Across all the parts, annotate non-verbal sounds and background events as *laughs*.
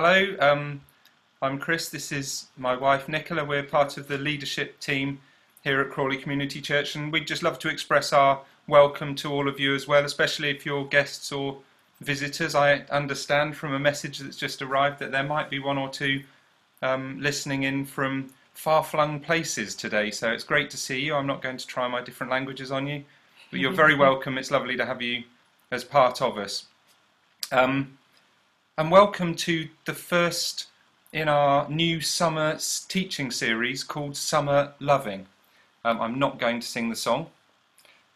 Hello, um, I'm Chris. This is my wife Nicola. We're part of the leadership team here at Crawley Community Church, and we'd just love to express our welcome to all of you as well, especially if you're guests or visitors. I understand from a message that's just arrived that there might be one or two um, listening in from far flung places today, so it's great to see you. I'm not going to try my different languages on you, but you're very *laughs* welcome. It's lovely to have you as part of us. Um, and welcome to the first in our new summer teaching series called Summer Loving. Um, I'm not going to sing the song.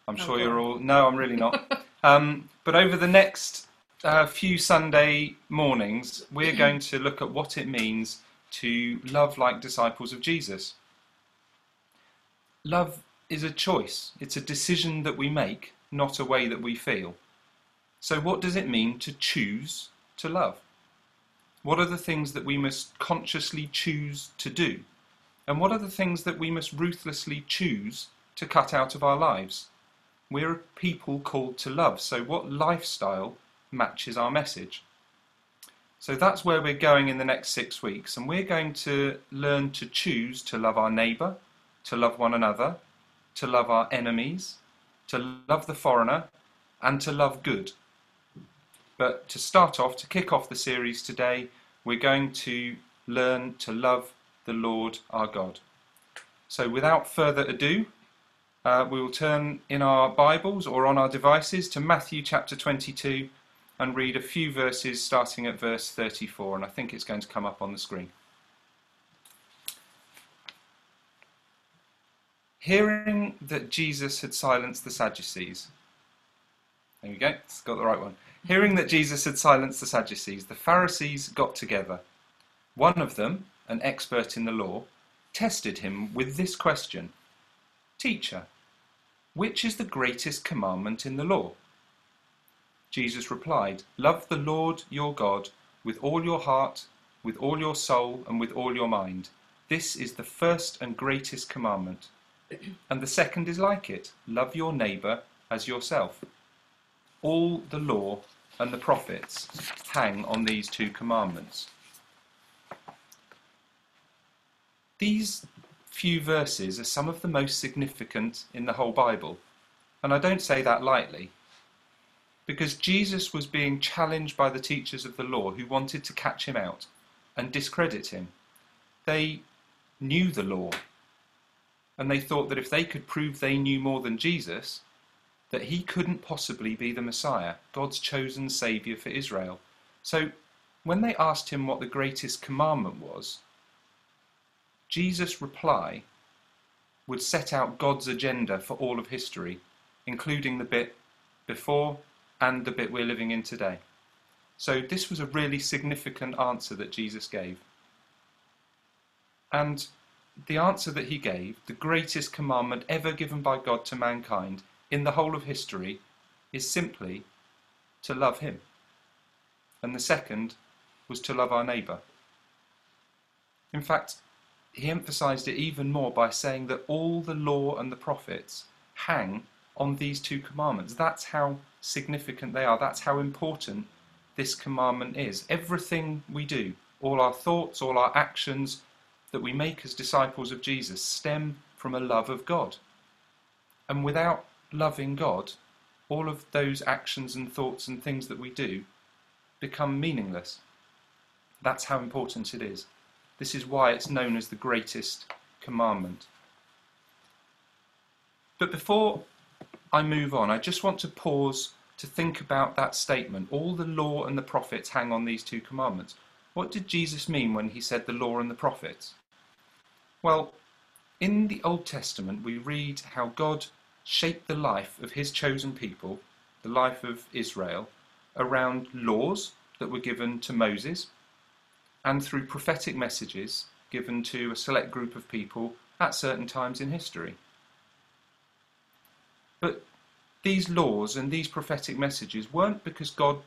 I'm sure you're all. No, I'm really not. *laughs* um, but over the next uh, few Sunday mornings, we're going to look at what it means to love like disciples of Jesus. Love is a choice, it's a decision that we make, not a way that we feel. So, what does it mean to choose to love? What are the things that we must consciously choose to do? And what are the things that we must ruthlessly choose to cut out of our lives? We're a people called to love, so what lifestyle matches our message? So that's where we're going in the next six weeks, and we're going to learn to choose to love our neighbour, to love one another, to love our enemies, to love the foreigner, and to love good. But to start off, to kick off the series today, we're going to learn to love the Lord our God. So without further ado, uh, we will turn in our Bibles or on our devices to Matthew chapter 22 and read a few verses starting at verse 34, and I think it's going to come up on the screen. Hearing that Jesus had silenced the Sadducees, there we go, it's got the right one. Hearing that Jesus had silenced the Sadducees, the Pharisees got together. One of them, an expert in the law, tested him with this question Teacher, which is the greatest commandment in the law? Jesus replied, Love the Lord your God with all your heart, with all your soul, and with all your mind. This is the first and greatest commandment. And the second is like it love your neighbour as yourself. All the law and the prophets hang on these two commandments. These few verses are some of the most significant in the whole Bible, and I don't say that lightly, because Jesus was being challenged by the teachers of the law who wanted to catch him out and discredit him. They knew the law, and they thought that if they could prove they knew more than Jesus, that he couldn't possibly be the Messiah, God's chosen Saviour for Israel. So when they asked him what the greatest commandment was, Jesus' reply would set out God's agenda for all of history, including the bit before and the bit we're living in today. So this was a really significant answer that Jesus gave. And the answer that he gave, the greatest commandment ever given by God to mankind, in the whole of history is simply to love him. And the second was to love our neighbour. In fact, he emphasized it even more by saying that all the law and the prophets hang on these two commandments. That's how significant they are. That's how important this commandment is. Everything we do, all our thoughts, all our actions that we make as disciples of Jesus stem from a love of God. And without loving God, all of those actions and thoughts and things that we do become meaningless. That's how important it is. This is why it's known as the greatest commandment. But before I move on, I just want to pause to think about that statement. All the law and the prophets hang on these two commandments. What did Jesus mean when he said the law and the prophets? Well, in the Old Testament, we read how God shaped the life of his chosen people, the life of Israel, around laws that were given to Moses and through prophetic messages given to a select group of people at certain times in history. But these laws and these prophetic messages weren't because God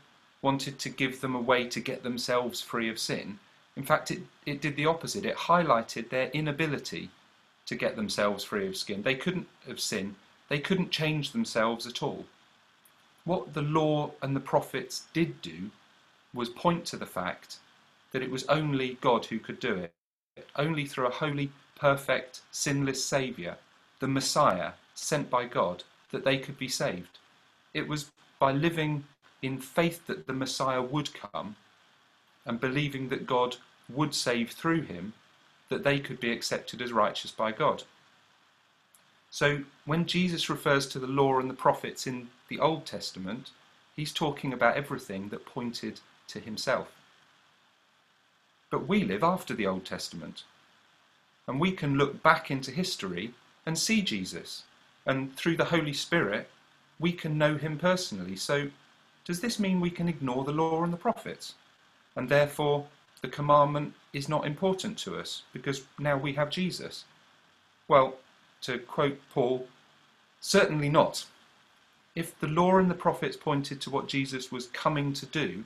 wanted to give them a way to get themselves free of sin. In fact, it, it did the opposite. It highlighted their inability to get themselves free of sin. They couldn't have sin they couldn't change themselves at all. What the law and the prophets did do was point to the fact that it was only God who could do it. Only through a holy, perfect, sinless Saviour, the Messiah sent by God, that they could be saved. It was by living in faith that the Messiah would come and believing that God would save through him that they could be accepted as righteous by God. So when Jesus refers to the law and the prophets in the Old Testament, he's talking about everything that pointed to himself. But we live after the Old Testament, and we can look back into history and see Jesus, and through the Holy Spirit, we can know him personally. So, does this mean we can ignore the law and the prophets? And therefore, the commandment is not important to us because now we have Jesus? Well, to quote Paul, certainly not. If the law and the prophets pointed to what Jesus was coming to do,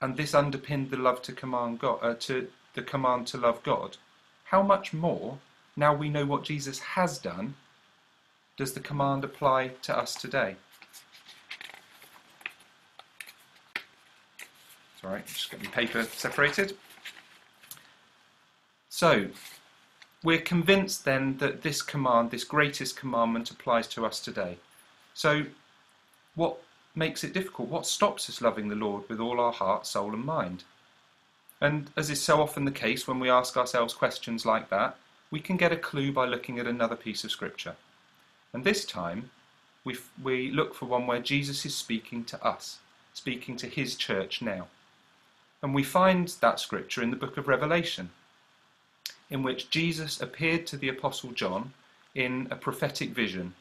and this underpinned the love to command God, uh, to the command to love God, how much more, now we know what Jesus has done, does the command apply to us today? Sorry, just get my paper separated. So, we're convinced then that this command, this greatest commandment, applies to us today. So, what makes it difficult? What stops us loving the Lord with all our heart, soul, and mind? And as is so often the case when we ask ourselves questions like that, we can get a clue by looking at another piece of scripture. And this time, we, we look for one where Jesus is speaking to us, speaking to his church now. And we find that scripture in the book of Revelation, in which Jesus appeared to the Apostle John in a prophetic vision,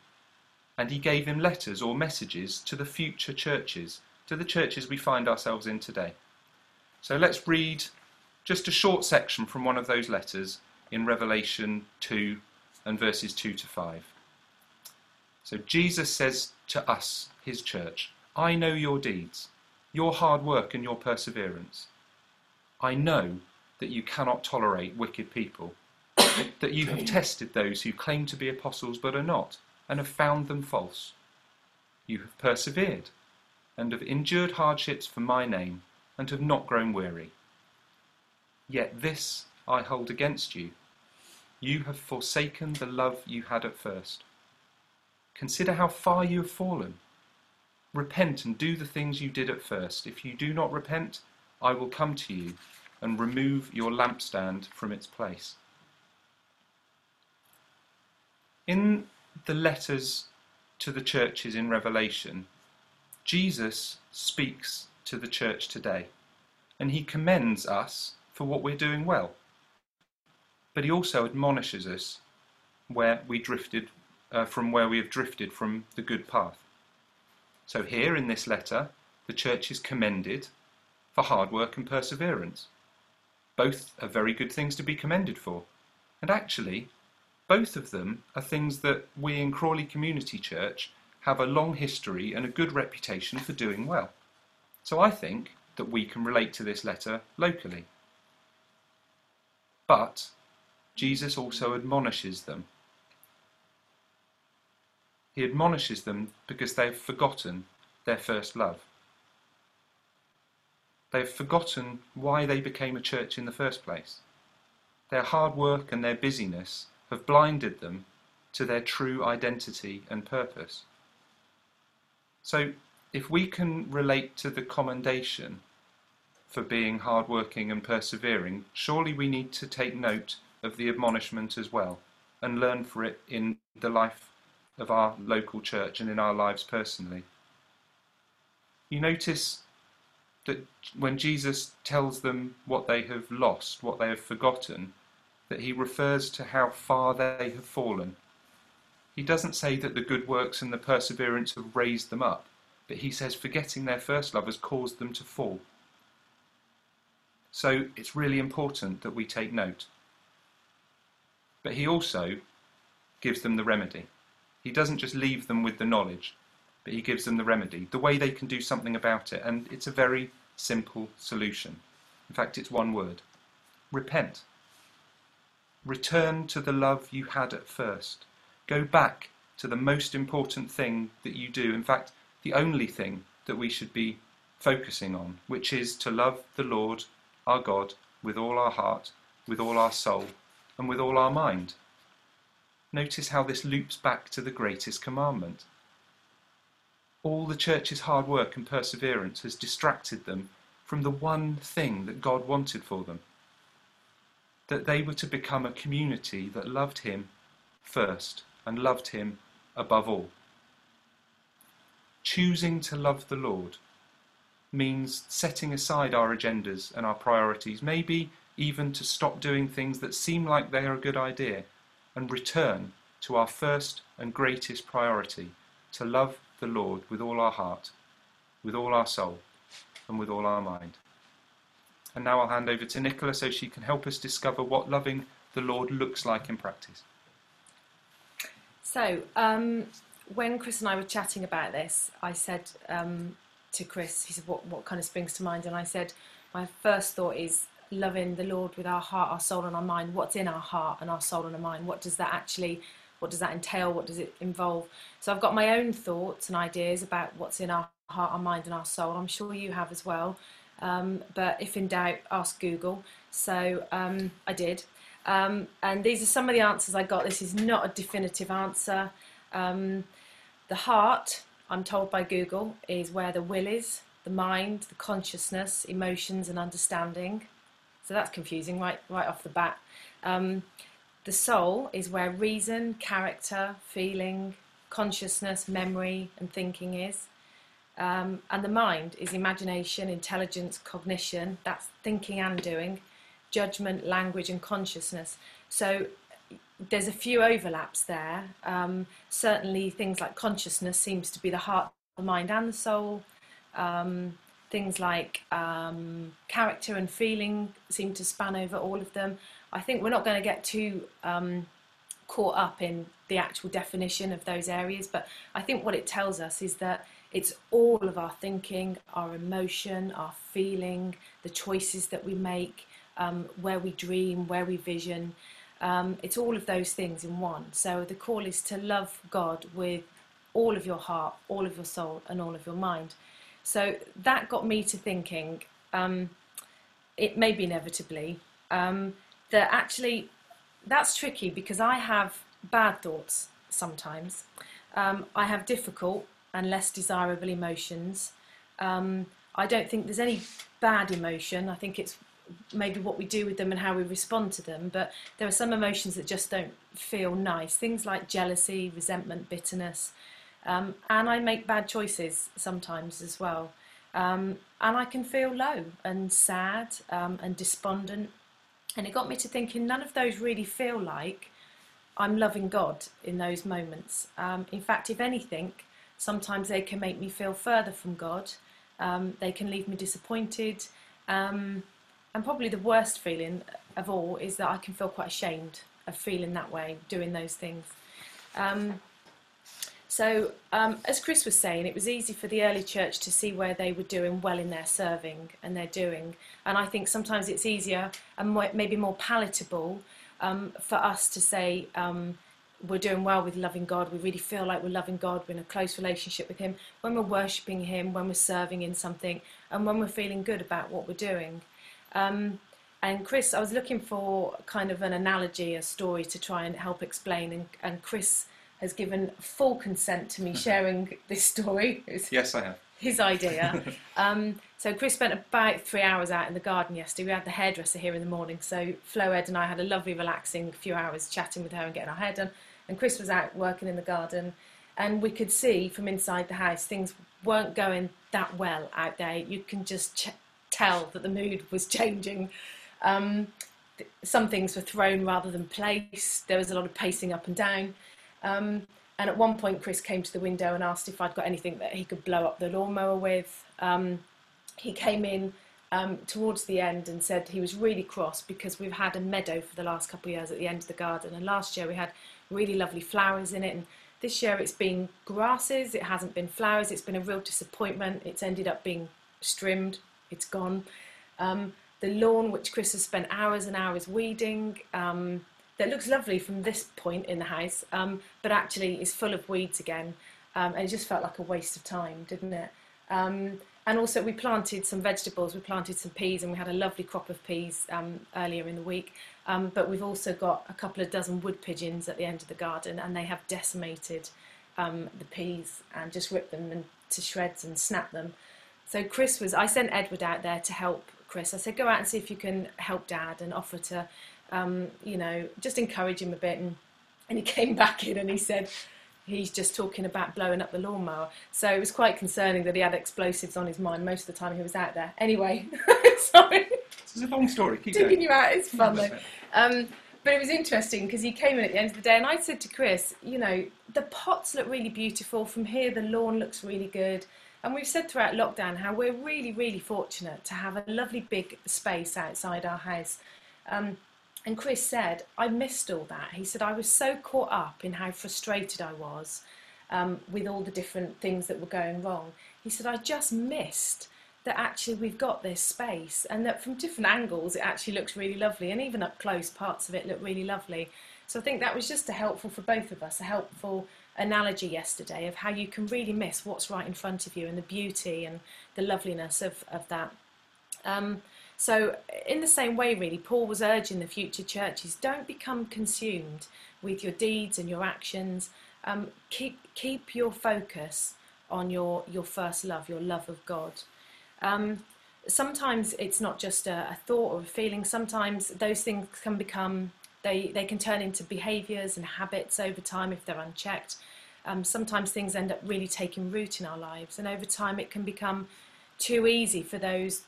and he gave him letters or messages to the future churches, to the churches we find ourselves in today. So let's read just a short section from one of those letters in Revelation 2 and verses 2 to 5. So Jesus says to us, his church, I know your deeds, your hard work and your perseverance I know that you cannot tolerate wicked people, *coughs* that you have tested those who claim to be apostles but are not, and have found them false. You have persevered, and have endured hardships for my name, and have not grown weary. Yet this I hold against you. You have forsaken the love you had at first. Consider how far you have fallen. Repent and do the things you did at first. If you do not repent, I will come to you and remove your lampstand from its place. In the letters to the churches in Revelation, Jesus speaks to the church today and he commends us for what we're doing well. But he also admonishes us where we drifted uh, from where we have drifted from the good path. So here in this letter, the church is commended for hard work and perseverance. Both are very good things to be commended for. And actually, both of them are things that we in Crawley Community Church have a long history and a good reputation for doing well. So I think that we can relate to this letter locally. But Jesus also admonishes them. He admonishes them because they have forgotten their first love. They've forgotten why they became a church in the first place. Their hard work and their busyness have blinded them to their true identity and purpose. So, if we can relate to the commendation for being hardworking and persevering, surely we need to take note of the admonishment as well and learn for it in the life of our local church and in our lives personally. You notice that when Jesus tells them what they have lost, what they have forgotten, that he refers to how far they have fallen. He doesn't say that the good works and the perseverance have raised them up, but he says forgetting their first love has caused them to fall. So it's really important that we take note. But he also gives them the remedy. He doesn't just leave them with the knowledge, but he gives them the remedy, the way they can do something about it. And it's a very simple solution. In fact, it's one word repent. Return to the love you had at first. Go back to the most important thing that you do. In fact, the only thing that we should be focusing on, which is to love the Lord our God with all our heart, with all our soul, and with all our mind. Notice how this loops back to the greatest commandment. All the church's hard work and perseverance has distracted them from the one thing that God wanted for them that they were to become a community that loved Him first and loved Him above all. Choosing to love the Lord means setting aside our agendas and our priorities, maybe even to stop doing things that seem like they are a good idea and return to our first and greatest priority to love the Lord with all our heart, with all our soul, and with all our mind. And now I'll hand over to Nicola so she can help us discover what loving the Lord looks like in practice. So, um, when Chris and I were chatting about this, I said um, to Chris, he said, what, what kind of springs to mind? And I said, my first thought is loving the Lord with our heart, our soul, and our mind. What's in our heart and our soul and our mind? What does that actually, what does that entail? What does it involve? So I've got my own thoughts and ideas about what's in our heart, our mind, and our soul. I'm sure you have as well. Um, but if in doubt, ask Google. So um, I did. Um, and these are some of the answers I got. This is not a definitive answer. Um, the heart, I'm told by Google, is where the will is, the mind, the consciousness, emotions, and understanding. So that's confusing right, right off the bat. Um, the soul is where reason, character, feeling, consciousness, memory, and thinking is. Um, and the mind is imagination, intelligence, cognition, that's thinking and doing, judgment, language, and consciousness. So there's a few overlaps there. Um, certainly, things like consciousness seems to be the heart, the mind, and the soul. Um, things like um, character and feeling seem to span over all of them. I think we're not going to get too um, caught up in the actual definition of those areas, but I think what it tells us is that it's all of our thinking, our emotion, our feeling, the choices that we make, um, where we dream, where we vision. Um, it's all of those things in one. So the call is to love God with all of your heart, all of your soul, and all of your mind. So that got me to thinking, um, it may be inevitably, um, that actually that's tricky because I have bad thoughts sometimes. Um, I have difficult and less desirable emotions. Um, I don't think there's any bad emotion. I think it's maybe what we do with them and how we respond to them. But there are some emotions that just don't feel nice. Things like jealousy, resentment, bitterness. Um, and I make bad choices sometimes as well. Um, and I can feel low and sad um, and despondent. And it got me to thinking none of those really feel like I'm loving God in those moments. Um, in fact, if anything, Sometimes they can make me feel further from God. Um, they can leave me disappointed. Um, and probably the worst feeling of all is that I can feel quite ashamed of feeling that way, doing those things. Um, so, um, as Chris was saying, it was easy for the early church to see where they were doing well in their serving and their doing. And I think sometimes it's easier and more, maybe more palatable um, for us to say, um, we're doing well with loving God. We really feel like we're loving God. We're in a close relationship with Him. When we're worshipping Him, when we're serving in something, and when we're feeling good about what we're doing. Um, and Chris, I was looking for kind of an analogy, a story to try and help explain. And, and Chris has given full consent to me sharing this story. yes, I have. His idea. *laughs* um, so Chris spent about three hours out in the garden yesterday. We had the hairdresser here in the morning, so Flo Ed and I had a lovely, relaxing few hours chatting with her and getting our hair done and Chris was out working in the garden, and we could see from inside the house things weren't going that well out there. You can just ch- tell that the mood was changing. Um, th- some things were thrown rather than placed. There was a lot of pacing up and down. Um, and at one point, Chris came to the window and asked if I'd got anything that he could blow up the lawnmower with. Um, he came in um, towards the end and said he was really cross because we've had a meadow for the last couple of years at the end of the garden, and last year we had really lovely flowers in it. And this year it's been grasses, it hasn't been flowers, it's been a real disappointment. It's ended up being strimmed, it's gone. Um, the lawn, which Chris has spent hours and hours weeding, um, that looks lovely from this point in the house, um, but actually is full of weeds again. Um, and it just felt like a waste of time, didn't it? Um, and also we planted some vegetables. We planted some peas, and we had a lovely crop of peas um, earlier in the week. Um, but we've also got a couple of dozen wood pigeons at the end of the garden, and they have decimated um, the peas and just ripped them to shreds and snapped them. So Chris was. I sent Edward out there to help Chris. I said, go out and see if you can help Dad and offer to, um, you know, just encourage him a bit. And, and he *laughs* came back in and he said, he's just talking about blowing up the lawnmower. So it was quite concerning that he had explosives on his mind most of the time he was out there. Anyway, *laughs* sorry. It's a long story. Keep Digging you out, it's fun though. Um, but it was interesting because he came in at the end of the day and I said to Chris, you know, the pots look really beautiful. From here, the lawn looks really good. And we've said throughout lockdown how we're really, really fortunate to have a lovely big space outside our house. Um, and Chris said, I missed all that. He said, I was so caught up in how frustrated I was um, with all the different things that were going wrong. He said, I just missed that actually we've got this space and that from different angles it actually looks really lovely. And even up close, parts of it look really lovely. So I think that was just a helpful for both of us, a helpful analogy yesterday of how you can really miss what's right in front of you and the beauty and the loveliness of, of that. Um, so, in the same way, really, Paul was urging the future churches don't become consumed with your deeds and your actions. Um, keep, keep your focus on your, your first love, your love of God. Um, sometimes it's not just a, a, thought or a feeling, sometimes those things can become they, they can turn into behaviours and habits over time if they're unchecked. Um, sometimes things end up really taking root in our lives, and over time it can become too easy for those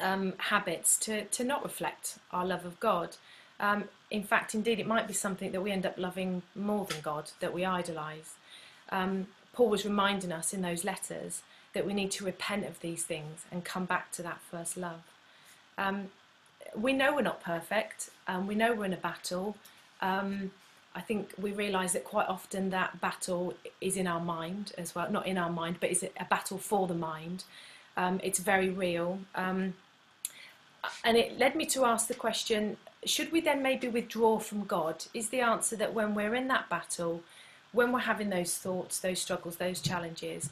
um, habits to, to not reflect our love of God. Um, in fact, indeed, it might be something that we end up loving more than God, that we idolise. Um, Paul was reminding us in those letters that we need to repent of these things and come back to that first love. Um, we know we're not perfect. We know we're in a battle. Um, I think we realise that quite often that battle is in our mind as well. Not in our mind, but is a battle for the mind. Um, it's very real. Um, and it led me to ask the question should we then maybe withdraw from God? Is the answer that when we're in that battle, when we're having those thoughts, those struggles, those challenges,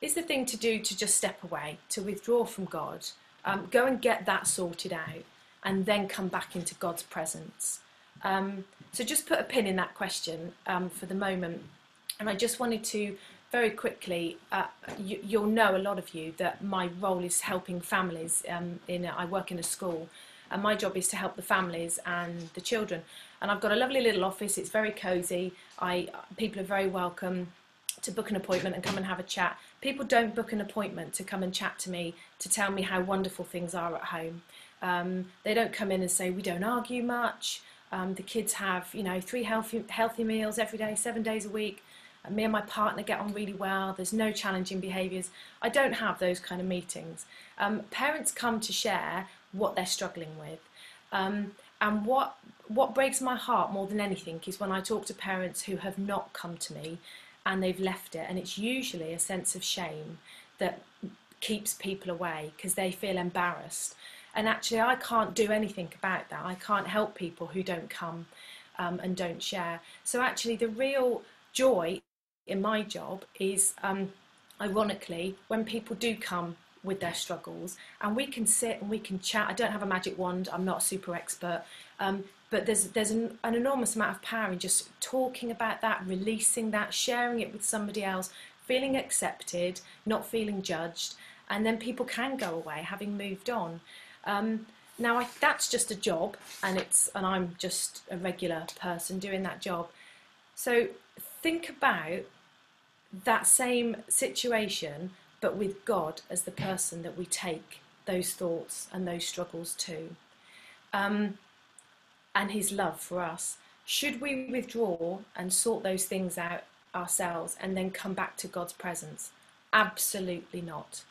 is the thing to do to just step away, to withdraw from God, um, go and get that sorted out, and then come back into God's presence. Um, so just put a pin in that question um, for the moment. And I just wanted to very quickly, uh, you, will know a lot of you that my role is helping families. Um, in I work in a school, and my job is to help the families and the children. And I've got a lovely little office. It's very cosy. I people are very welcome to book an appointment and come and have a chat. People don't book an appointment to come and chat to me to tell me how wonderful things are at home. Um, they don't come in and say, we don't argue much. Um, the kids have, you know, three healthy, healthy meals every day, seven days a week. Me and my partner get on really well. There's no challenging behaviours. I don't have those kind of meetings. Um, parents come to share what they're struggling with. Um, and what what breaks my heart more than anything is when I talk to parents who have not come to me and they've left it. And it's usually a sense of shame that keeps people away because they feel embarrassed and actually, I can't do anything about that. I can't help people who don't come um, and don't share. So, actually, the real joy in my job is, um, ironically, when people do come with their struggles and we can sit and we can chat. I don't have a magic wand, I'm not a super expert. Um, but there's there's an, an, enormous amount of power in just talking about that, releasing that, sharing it with somebody else, feeling accepted, not feeling judged, and then people can go away having moved on. Um, now I, that's just a job, and it's and I'm just a regular person doing that job. So think about that same situation, but with God as the person that we take those thoughts and those struggles to, um, and His love for us. Should we withdraw and sort those things out ourselves and then come back to God's presence? Absolutely not.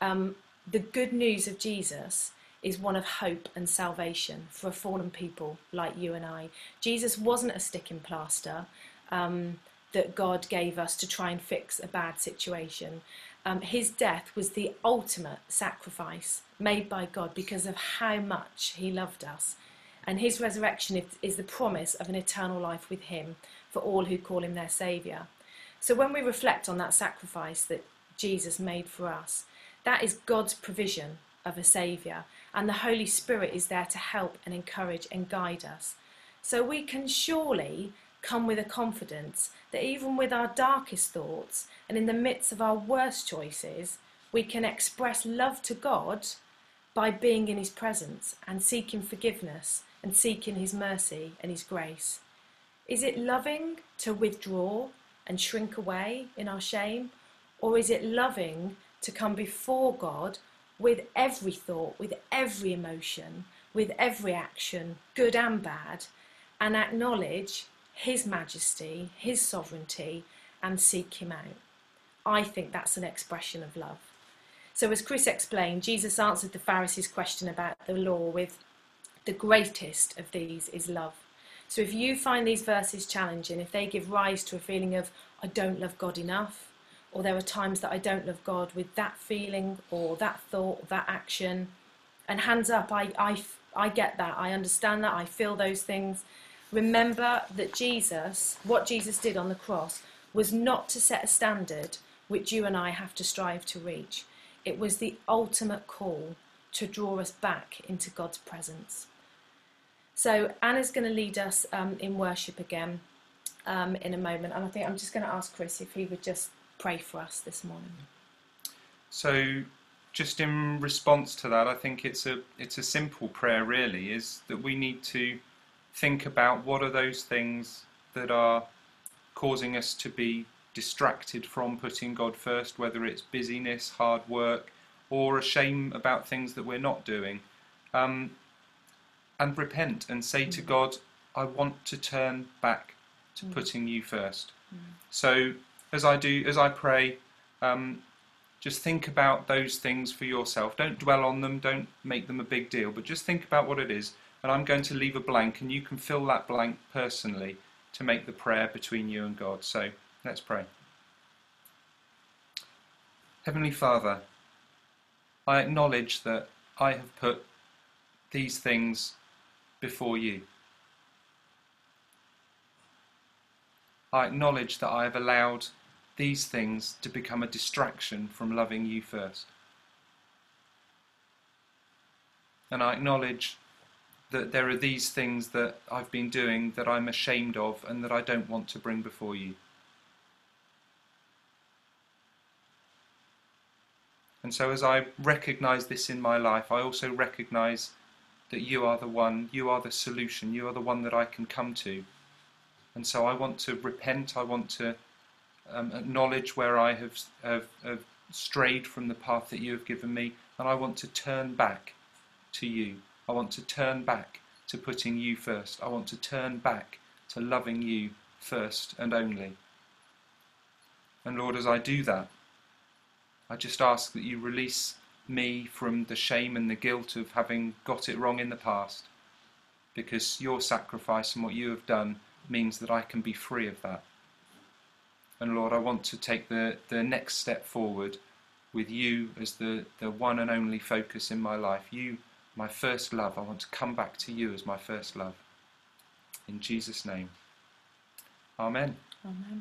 Um, the good news of Jesus is one of hope and salvation for a fallen people like you and I. Jesus wasn't a sticking plaster um, that God gave us to try and fix a bad situation. Um, his death was the ultimate sacrifice made by God because of how much he loved us. And his resurrection is, is the promise of an eternal life with him for all who call him their saviour. So when we reflect on that sacrifice that Jesus made for us, That is God's provision of a Saviour, and the Holy Spirit is there to help and encourage and guide us. So we can surely come with a confidence that even with our darkest thoughts and in the midst of our worst choices, we can express love to God by being in His presence and seeking forgiveness and seeking His mercy and His grace. Is it loving to withdraw and shrink away in our shame? Or is it loving to come before God with every thought, with every emotion, with every action, good and bad, and acknowledge His majesty, His sovereignty, and seek Him out? I think that's an expression of love. So, as Chris explained, Jesus answered the Pharisees' question about the law with the greatest of these is love. So, if you find these verses challenging, if they give rise to a feeling of, I don't love God enough, or there are times that I don't love God with that feeling or that thought, that action. And hands up, I, I, I get that, I understand that, I feel those things. Remember that Jesus, what Jesus did on the cross, was not to set a standard which you and I have to strive to reach. It was the ultimate call to draw us back into God's presence. So, Anna's going to lead us um, in worship again um, in a moment, and I think I'm just going to ask Chris if he would just pray for us this morning. So, just in response to that, I think it's a it's a simple prayer. Really, is that we need to think about what are those things that are causing us to be distracted from putting God first, whether it's busyness, hard work, or a shame about things that we're not doing, um, and repent and say mm. to God, I want to turn back to mm. putting you first. Mm. So as I do, as I pray, um, just think about those things for yourself. Don't dwell on them. Don't make them a big deal. But just think about what it is. And I'm going to leave a blank, and you can fill that blank personally to make the prayer between you and God. So let's pray. Heavenly Father, I acknowledge that I have put these things before you. I acknowledge that I have allowed these things to become a distraction from loving you first. And I acknowledge that there are these things that I've been doing that I'm ashamed of and that I don't want to bring before you. And so, as I recognize this in my life, I also recognize that you are the one, you are the solution, you are the one that I can come to. And so, I want to repent, I want to um, acknowledge where I have, have, have strayed from the path that you have given me, and I want to turn back to you. I want to turn back to putting you first. I want to turn back to loving you first and only. And Lord, as I do that, I just ask that you release me from the shame and the guilt of having got it wrong in the past, because your sacrifice and what you have done means that I can be free of that. And Lord, I want to take the, the next step forward with you as the, the one and only focus in my life. You, my first love. I want to come back to you as my first love. In Jesus' name. Amen. Amen.